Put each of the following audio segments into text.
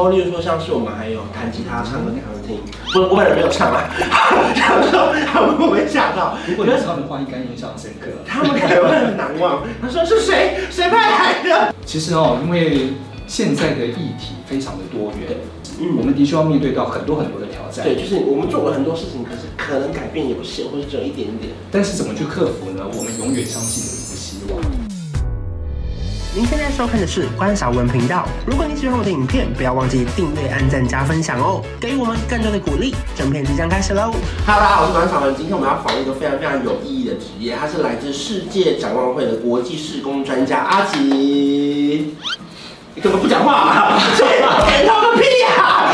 候，例如说像是我们还有弹吉他、唱歌给他们听，不，我本人没有唱啊。他们说他们会不会吓到？如果你唱的话，应该印象深刻。他们可能会很难忘。他说是谁？谁派来的？其实哦，因为现在的议题非常的多元，嗯，我们的确要面对到很多很多的挑战。对，就是我们做了很多事情，可是可能改变有限，或者只有一点点。但是怎么去克服呢？我们永远相信。您现在收看的是关少文频道。如果你喜欢我的影片，不要忘记订阅、按赞、加分享哦，给予我们更多的鼓励。整片即将开始喽！Hello，大家好，我是关少文。今天我们要访问一个非常非常有意义的职业，他是来自世界展望会的国际施工专家阿吉。你怎么不讲话啊？点头个屁啊！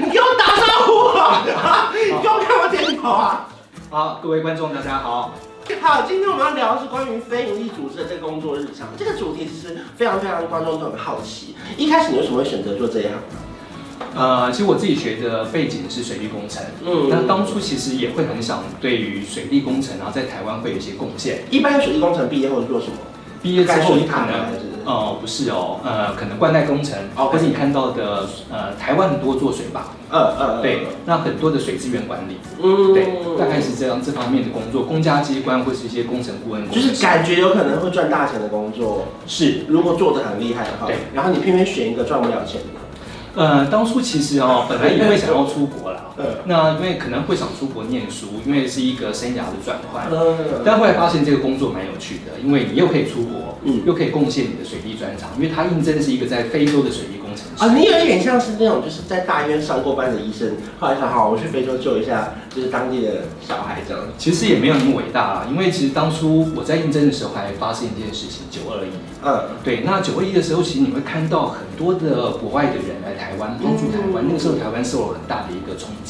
你给我打招呼啊！你给我干嘛点头啊？好，各位观众大家好。好，今天我们要聊的是关于非营利组织的这个工作日常。这个主题其实非常非常观众都很好奇。一开始你为什么会选择做这一行呢？呃，其实我自己学的背景是水利工程，嗯，那当初其实也会很想对于水利工程，然后在台湾会有一些贡献。一般水利工程毕业后做什么？毕业之后你可能哦，不是哦，呃，可能灌溉工程，哦，或是你看到的，呃，台湾很多做水坝，嗯嗯，对，那很多的水资源管理，嗯，对，大概是这样这方面的工作，公家机关或是一些工程顾问，就是感觉有可能会赚大钱的工作，是，如果做的很厉害的话，对，然后你偏偏选一个赚不了钱的。呃，当初其实哦，本来也会想要出国啦。那因为可能会想出国念书，因为是一个生涯的转换。但后来发现这个工作蛮有趣的，因为你又可以出国，嗯，又可以贡献你的水利专长，因为他应征的是一个在非洲的水利工程师。啊，你有一点像是那种就是在大医院上过班的医生，后来想好，我去非洲救一下，就是当地的小孩这样。其实也没有那么伟大啦，因为其实当初我在应征的时候还发生一件事情，九二一。嗯，对，那九二一的时候，其实你会看到很多的国外的人来台湾帮助台湾，那个时候台湾受了很大的一个冲击。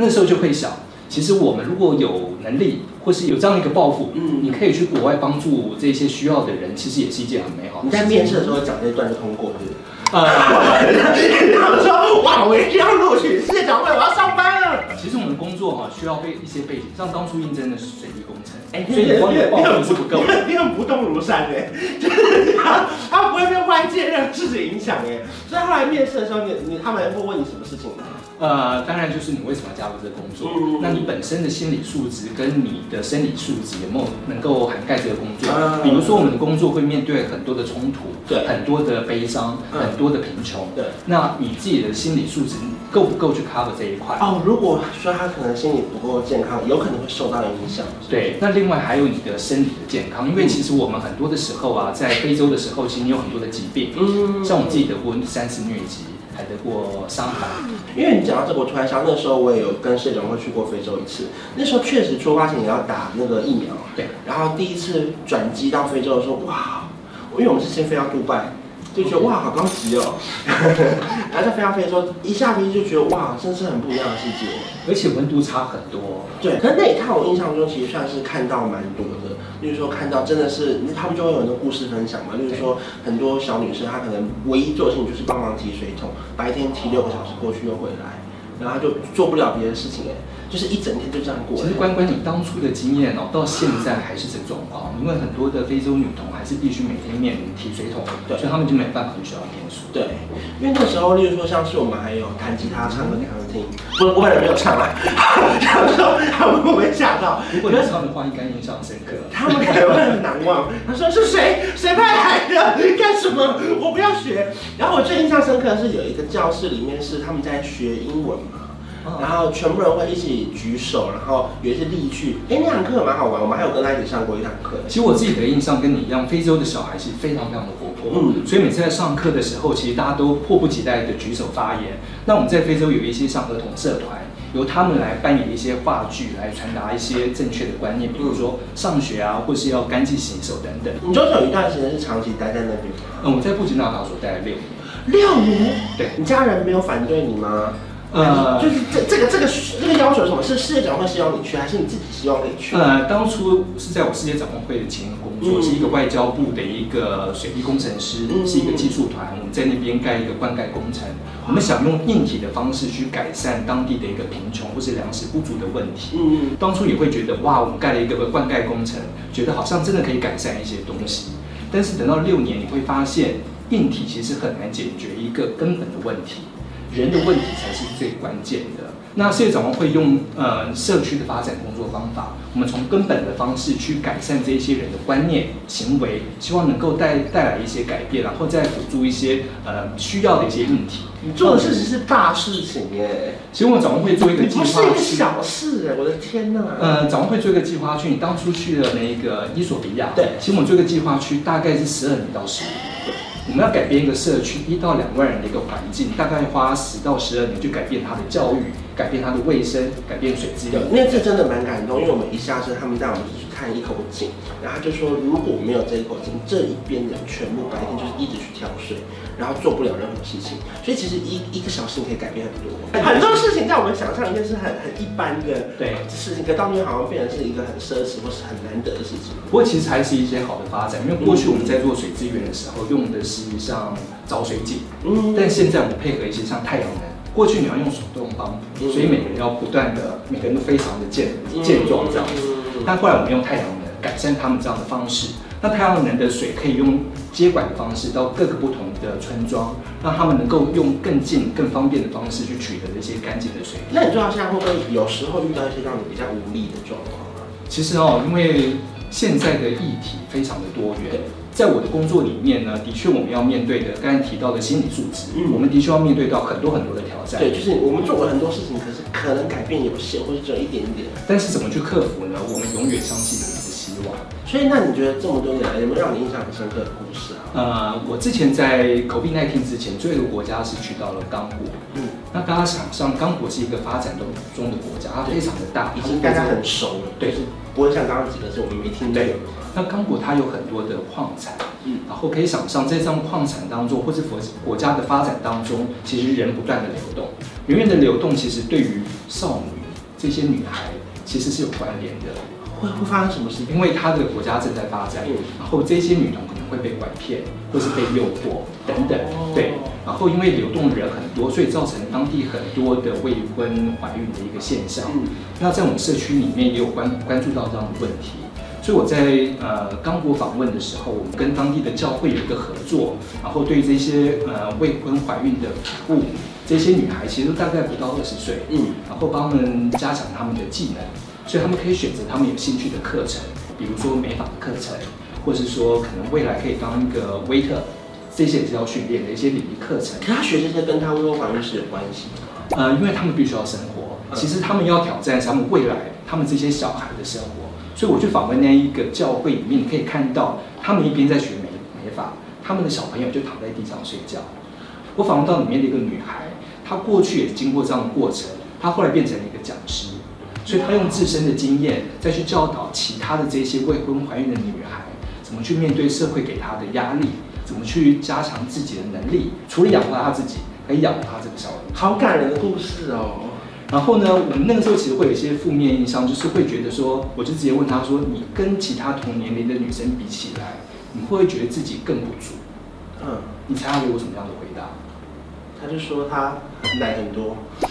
那时候就会想，其实我们如果有能力，或是有这样一个抱负，嗯，你可以去国外帮助这些需要的人，其实也是一件很美好的事。你在面试的时候讲这一段就通过，是不是？呃，他们说哇，我一定要录取世界展望会，我要上班了。其实我们的工作哈需要背一些背景，像当初应征的是水利工程，哎，所以你光有抱负是不够的，你很不动如山哎，就是他 他不会被外界任何事情影响哎，所以后来面试的时候，你你他们会问你什么事情吗？呃，当然就是你为什么要加入这个工作？嗯、那你本身的心理素质跟你的生理素质有没有能够涵盖这个工作？嗯、比如说我们的工作会面对很多的冲突，对，很多的悲伤，嗯、很多的贫穷，对。那你自己的心理素质够不够去 cover 这一块？哦，如果说他可能心理不够健康，有可能会受到影响。对，那另外还有你的身体的健康，因为其实我们很多的时候啊，在非洲的时候，其实你有很多的疾病，嗯，像我自己得过三次疟疾。还得过伤寒，因为你讲到这个，我突然想，那时候我也有跟世界展望会去过非洲一次。那时候确实出发前也要打那个疫苗，对。然后第一次转机到非洲的时候，哇，因为我们是先飞到杜拜。就觉得哇，好高级哦！然后在飞到非洲，一下飞机就觉得哇，真是很不一样的世界，而且温度差很多。对，可是那一趟我印象中其实算是看到蛮多的，例如说看到真的是他们就会有很多故事分享嘛，例如说很多小女生她可能唯一做的事情就是帮忙提水桶，白天提六个小时过去又回来。然后她就做不了别的事情哎，就是一整天就这样过。其实关关你当初的经验哦，到现在还是这状况，因为很多的非洲女童还是必须每天面临提水桶，对，所以他们就没办法去学校念书。对，因为那时候，例如说像是我们还有弹吉他、唱歌给他们听，不，我本人没有唱啊。他们说他们会不会吓到？如果你唱的话，应该印象深刻。他们可能会很难忘。他说是谁？谁派来的？干什么？我不要学。然后我最印象深刻的是有一个教室里面是他们在学英文。然后全部人会一起举手，然后有一些例句。哎，那堂课蛮好玩，我们还有跟他一起上过一堂课。其实我自己的印象跟你一样，非洲的小孩是非常非常的活泼，嗯，所以每次在上课的时候，其实大家都迫不及待的举手发言。那我们在非洲有一些像儿童社团，由他们来扮演一些话剧，来传达一些正确的观念，比如说上学啊，或是要干净洗手等等。你就是有一段时间是长期待在那边吗？嗯，我在布吉纳法索待了六年。六年？对，你家人没有反对你吗？呃，就是这这个这个这个要求是什么？是世界展望会是要你去，还是你自己希望可以去？呃，当初是在我世界展望会的前一个工作，嗯、是一个外交部的一个水利工程师，嗯、是一个技术团，我们在那边盖一个灌溉工程，嗯、我们想用硬体的方式去改善当地的一个贫穷或是粮食不足的问题。嗯，当初也会觉得哇，我们盖了一个灌溉工程，觉得好像真的可以改善一些东西。但是等到六年，你会发现。硬体其实很难解决一个根本的问题，人的问题才是最关键的。那世界展望会用呃社区的发展工作方法，我们从根本的方式去改善这些人的观念、行为，希望能够带带来一些改变，然后再辅助一些呃需要的一些议题。你做的事情是大事情耶！其实我们展望会做一个计划，不是一个小事哎！我的天呐！呃，展望会做一个计划去，你当初去了那个伊索比亚，对，其实我们做一个计划去，大概是十二年到十五年。我们要改变一个社区一到两万人的一个环境，大概花十到十二年去改变它的教育，改变它的卫生，改变水资源。那次真的蛮感动，因为我们一下车，他们在我们看一口井，然后他就说，如果没有这一口井，这一边的人全部白天就是一直去挑水。然后做不了任何事情，所以其实一一个小事可以改变很多。很多事情在我们想象里面是很很一般的对事情，可到那边好像变成是一个很奢侈或是很难得的事情。不过其实还是一些好的发展，因为过去我们在做水资源的时候用的是像找水井，嗯，但现在我们配合一些像太阳能。过去你要用手动帮浦，所以每个人要不断的，每个人都非常的健健壮这样子。但后来我们用太阳能改善他们这样的方式。那太阳能的水可以用接管的方式到各个不同的村庄，让他们能够用更近、更方便的方式去取得这些干净的水。那你知道现在会不会有时候遇到一些让你比较无力的状况啊？其实哦，因为现在的议题非常的多元，在我的工作里面呢，的确我们要面对的，刚才提到的心理素质，嗯，我们的确要面对到很多很多的挑战。对，就是我们做过很多事情，可是可能改变有限，或者只有一点点。但是怎么去克服呢？我们永远相信我们的希望。所以，那你觉得这么多年来有没有让你印象很深刻的故事啊？呃，我之前在 COVID-19 之前，最后一个国家是去到了刚果。嗯，那大家想象，刚果是一个发展中的国家，它非常的大，已经大家很熟了。对，不会像刚刚几个是我们没听到。对，那刚果它有很多的矿产，嗯，然后可以想象，在这样矿产当中，或是国国家的发展当中，其实人不断的流动，人员的流动，其实对于少女这些女孩，其实是有关联的。会会发生什么事情？因为他的国家正在发展，然后这些女童会被拐骗，或是被诱惑等等，对。然后因为流动的人很多，所以造成当地很多的未婚怀孕的一个现象。那在我们社区里面也有关关注到这样的问题，所以我在呃刚果访问的时候，我们跟当地的教会有一个合作，然后对这些呃未婚怀孕的服务，这些女孩其实都大概不到二十岁，嗯，然后帮他们加强他们的技能。所以他们可以选择他们有兴趣的课程，比如说美法的课程，或是说可能未来可以当一个 waiter，这些也是要训练的一些礼仪课程。可他学这些跟他未婚怀孕是有关系吗？呃，因为他们必须要生活，其实他们要挑战他们未来他们这些小孩的生活。所以我去访问那一个教会里面，你可以看到他们一边在学美美法，他们的小朋友就躺在地上睡觉。我访问到里面的一个女孩，她过去也经过这样的过程，她后来变成了一个讲师。所以，她用自身的经验再去教导其他的这些未婚怀孕的女孩，怎么去面对社会给他的压力，怎么去加强自己的能力，除了养活他自己，还养活他这个小孩。好感人的故事哦。然后呢，我们那个时候其实会有一些负面印象，就是会觉得说，我就直接问他说：“你跟其他同年龄的女生比起来，你会不会觉得自己更不足？”嗯，你猜他给我什么样的回答？他就说他奶很多，是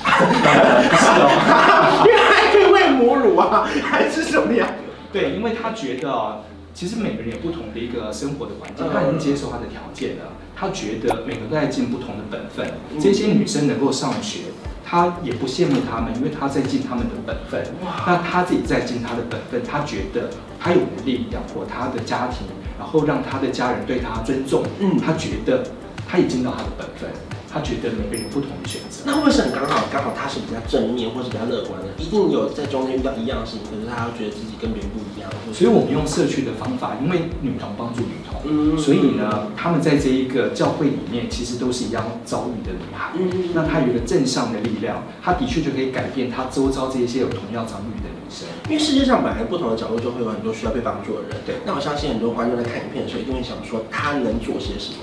哦，因为还可以喂母乳啊，还是什么呀？对，因为他觉得其实每个人有不同的一个生活的环境，他已经接受他的条件了。他觉得每个都在尽不同的本分，这些女生能够上学，他也不羡慕他们，因为他在尽他们的本分。那他自己在尽他的本分，他觉得他有能力养活他的家庭，然后让他的家人对他尊重。嗯，他觉得他也尽到他的本分。他觉得每个人有不同的选择，那会不会是很刚好？刚好他是比较正面，或是比较乐观的，一定有在中间遇到一样的事情，可是他又觉得自己跟别人不一样。所以我们用社区的方法，因为女童帮助女童，嗯，所以呢，他们在这一个教会里面，其实都是一样遭遇的女孩。嗯，那她有一个正向的力量，她的确就可以改变她周遭这一些有同样遭遇的女生。因为世界上本来不同的角落就会有很多需要被帮助的人。对，那我相信很多观众在看影片的时候，一定会想说她能做些什么。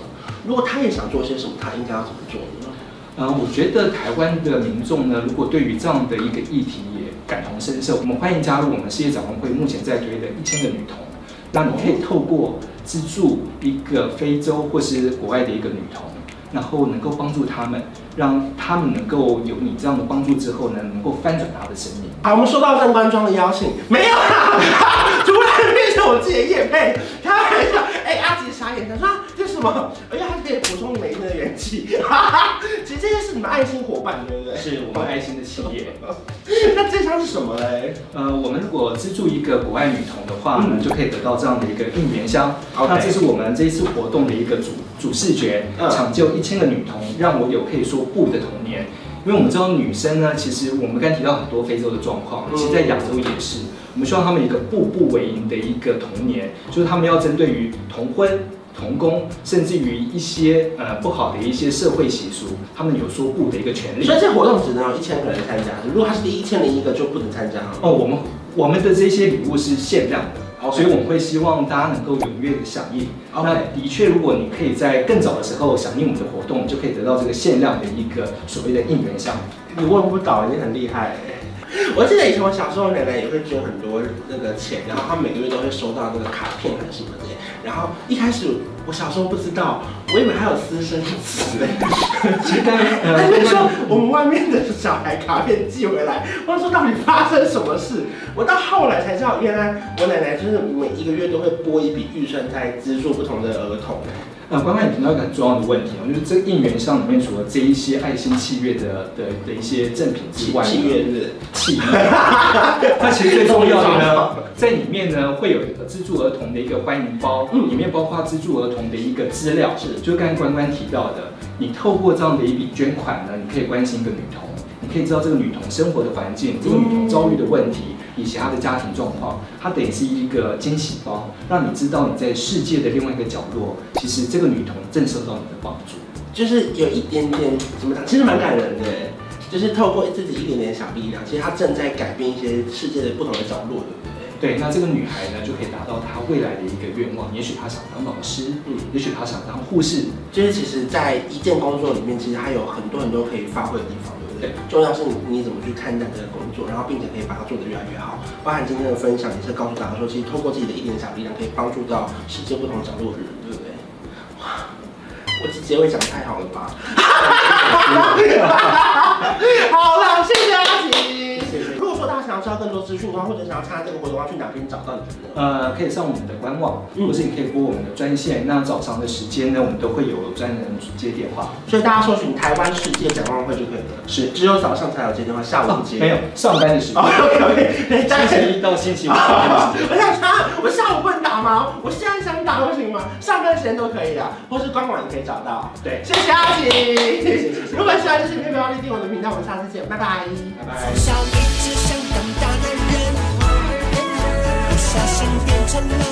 如果她也想做些什么，她应该要怎么做呢？嗯，我觉得台湾的民众呢，如果对于这样的一个议题也感同身受，我们欢迎加入我们世界展望会目前在推的一千个女童。那你可以透过资助一个非洲或是国外的一个女童，然后能够帮助他们，让他们能够有你这样的帮助之后呢，能够翻转他的生命。好，我们收到邓官庄的邀请，没有啦，突然变成我自己的业配，开玩笑。哎，阿杰傻眼，他说这是什么？哎呀。可以补充你每一天的元气。其实这些是你们爱心伙伴，对不对？是我们爱心的企业。那这张是什么嘞？呃，我们如果资助一个国外女童的话呢，嗯、就可以得到这样的一个应援箱。那这是我们这一次活动的一个主主视觉，抢救一千个女童，让我有可以说不的童年。因为我们知道女生呢，其实我们刚才提到很多非洲的状况，其实在亚洲也是。我们希望她们一个步步为营的一个童年，就是他们要针对于童婚、童工，甚至于一些呃不好的一些社会习俗，他们有说不的一个权利。所以这活动只能有一千个人参加，如果他是第一千零一个就不能参加了。哦，我们我们的这些礼物是限量的。所以我们会希望大家能够踊跃的响应。那的确，如果你可以在更早的时候响应我们的活动，就可以得到这个限量的一个所谓的应援箱。你问不倒，你很厉害。我记得以前我小时候，奶奶也会捐很多那个钱，然后她每个月都会收到那个卡片还是什么的。然后一开始我小时候不知道，我以为还有私生子嘞。他 就说我们外面的小孩卡片寄回来，我说到底发生什么事？我到后来才知道，原来我奶奶就是每一个月都会拨一笔预算在资助不同的儿童。呃，刚刚你提到一个很重要的问题哦，就是这个应援箱里面除了这一些爱心契约的的的一些赠品之外，契约是契约，那其实最重要的呢，在里面呢会有一个资助儿童的一个欢迎包，嗯，里面包括资助儿童的一个资料，是，就刚刚关关提到的，你透过这样的一笔捐款呢，你可以关心一个女童，你可以知道这个女童生活的环境，这个女童遭遇的问题。以及他的家庭状况，它等于是一个惊喜包，让你知道你在世界的另外一个角落，其实这个女童正受到你的帮助，就是有一点点怎么讲，其实蛮感人的，就是透过自己一点点小力量，其实她正在改变一些世界的不同的角落，对不对？对，那这个女孩呢，就可以达到她未来的一个愿望，也许她想当老师，嗯，也许她想当护士，就是其实在一件工作里面，其实还有很多很多可以发挥的地方。重要是你你怎么去看待这个工作，然后并且可以把它做得越来越好。包含今天的分享也是告诉大家说，其实透过自己的一点小力量，可以帮助到世界不同角落的人，对不对？哇，我这结尾讲太好了吧？好了，谢谢想要知道更多资讯的话，或者想要参加这个活动，要去哪边找到你们呢？呃，可以上我们的官网，或是你可以拨我们的专线。那早上的时间呢，我们都会有专人接电话。所以大家搜寻台湾世界展望会就可以了。是，只有早上才有接电话，下午不接。没有，上班的时间。OK，星期一到星期五。我想查，我下午不能打吗？我现在想打都行吗？上班时间都可以的，或是官网也可以找到。对，谢谢阿奇。谢谢谢谢。如果喜欢这视频，不要忘记订阅我的频道。我们下次见，拜拜。拜拜。大男人，不小心变成了